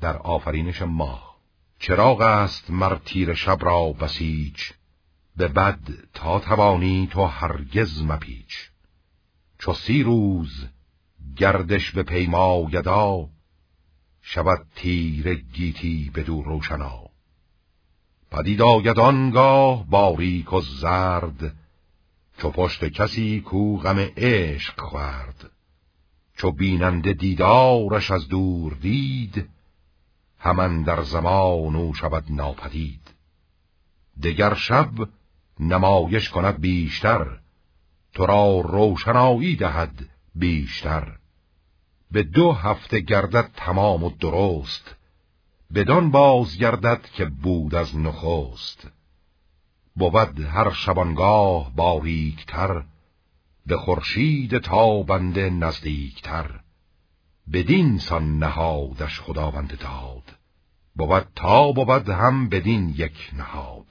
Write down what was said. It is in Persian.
در آفرینش ماه. چراغ است مر تیر شب را بسیج. به بد تا توانی تو هرگز مپیچ. چو سی روز گردش به پیما یدا شود تیر گیتی به دور روشنا. پدید آید آنگاه باریک و زرد چو پشت کسی کو غم عشق خورد. چو بیننده دیدارش از دور دید همان در زمان او شود ناپدید. دگر شب نمایش کند بیشتر تو را روشنایی دهد بیشتر. به دو هفته گردد تمام و درست بدان باز گردد که بود از نخست. بود هر شبانگاه باریکتر به خورشید تابنده نزدیکتر. بدین سان نهادش خداوند داد. بود تا بود هم بدین یک نهاد.